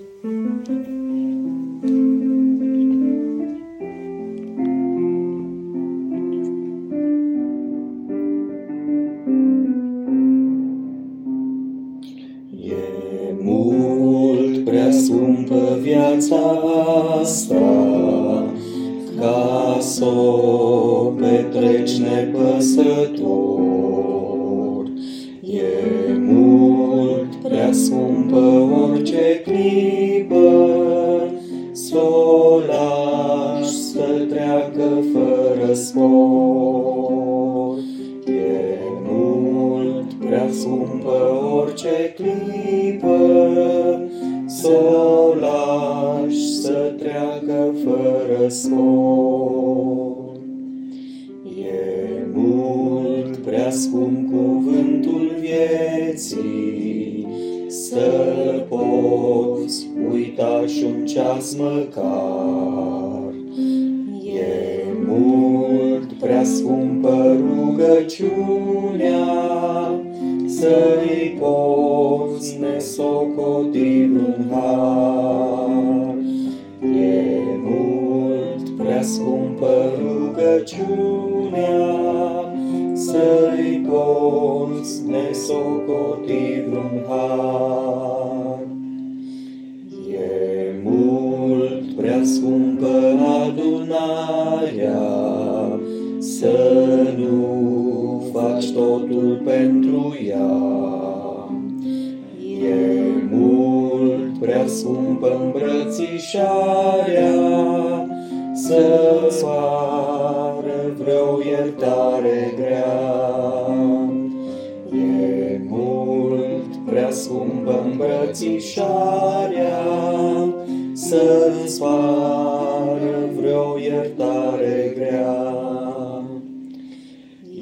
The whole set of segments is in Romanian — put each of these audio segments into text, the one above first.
E mult prea scumpă viața asta ca să o petreci nepăsător. E mult prea scumpă orice clipă să o lași să treacă fără spor. E mult prea scumpă orice clipă să o lași să treacă fără spor. E mult prea scump cuvântul vieții, Să-l poți uita și un ceas măcar. E mult prea scumpă rugăciunea, Să-i poți nesocoti un har. E mult prea scumpă rugăciunea, Să-i poți nesocoti un har. Scumpă adunarea, Să nu faci totul pentru ea. E mult prea scumpă îmbrățișarea, Să-ți pară vreo iertare grea. E mult prea scumpă îmbrățișarea, Să-ți pară vreo iertare grea.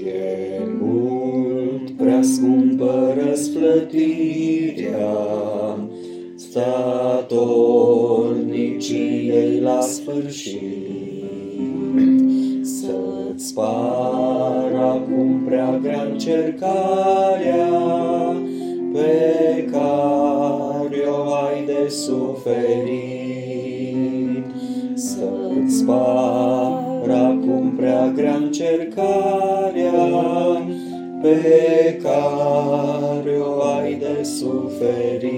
E mult prea scumpă răsplătirea statorniciei la sfârșit. Să-ți pară acum prea grea încercarea pe care o ai de suferit. Să-ți pară acum prea grea încercarea pe care o ai de suferit.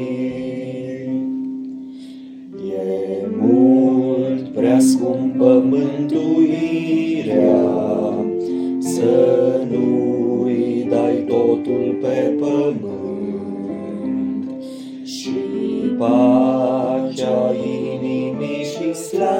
E mult prea scumpă mântuirea, Să nu-i dai totul pe pământ. Și pacea inimii și slava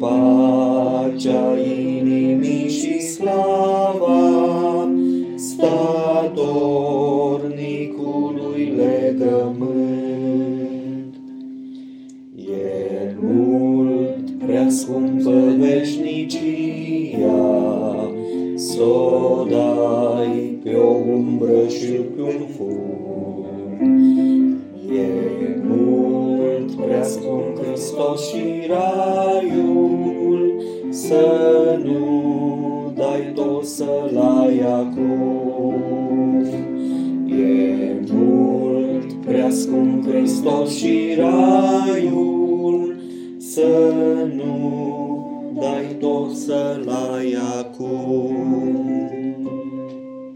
pacea inimii și slava statornicului legământ. E mult prea scumpă veșnicia, S-o dai pe o umbră și pe un fum. Scump Hristos și raiul, Să nu dai tot să-l ai acum. E mult prea scump Hristos și raiul, Să nu dai tot să-l ai acum.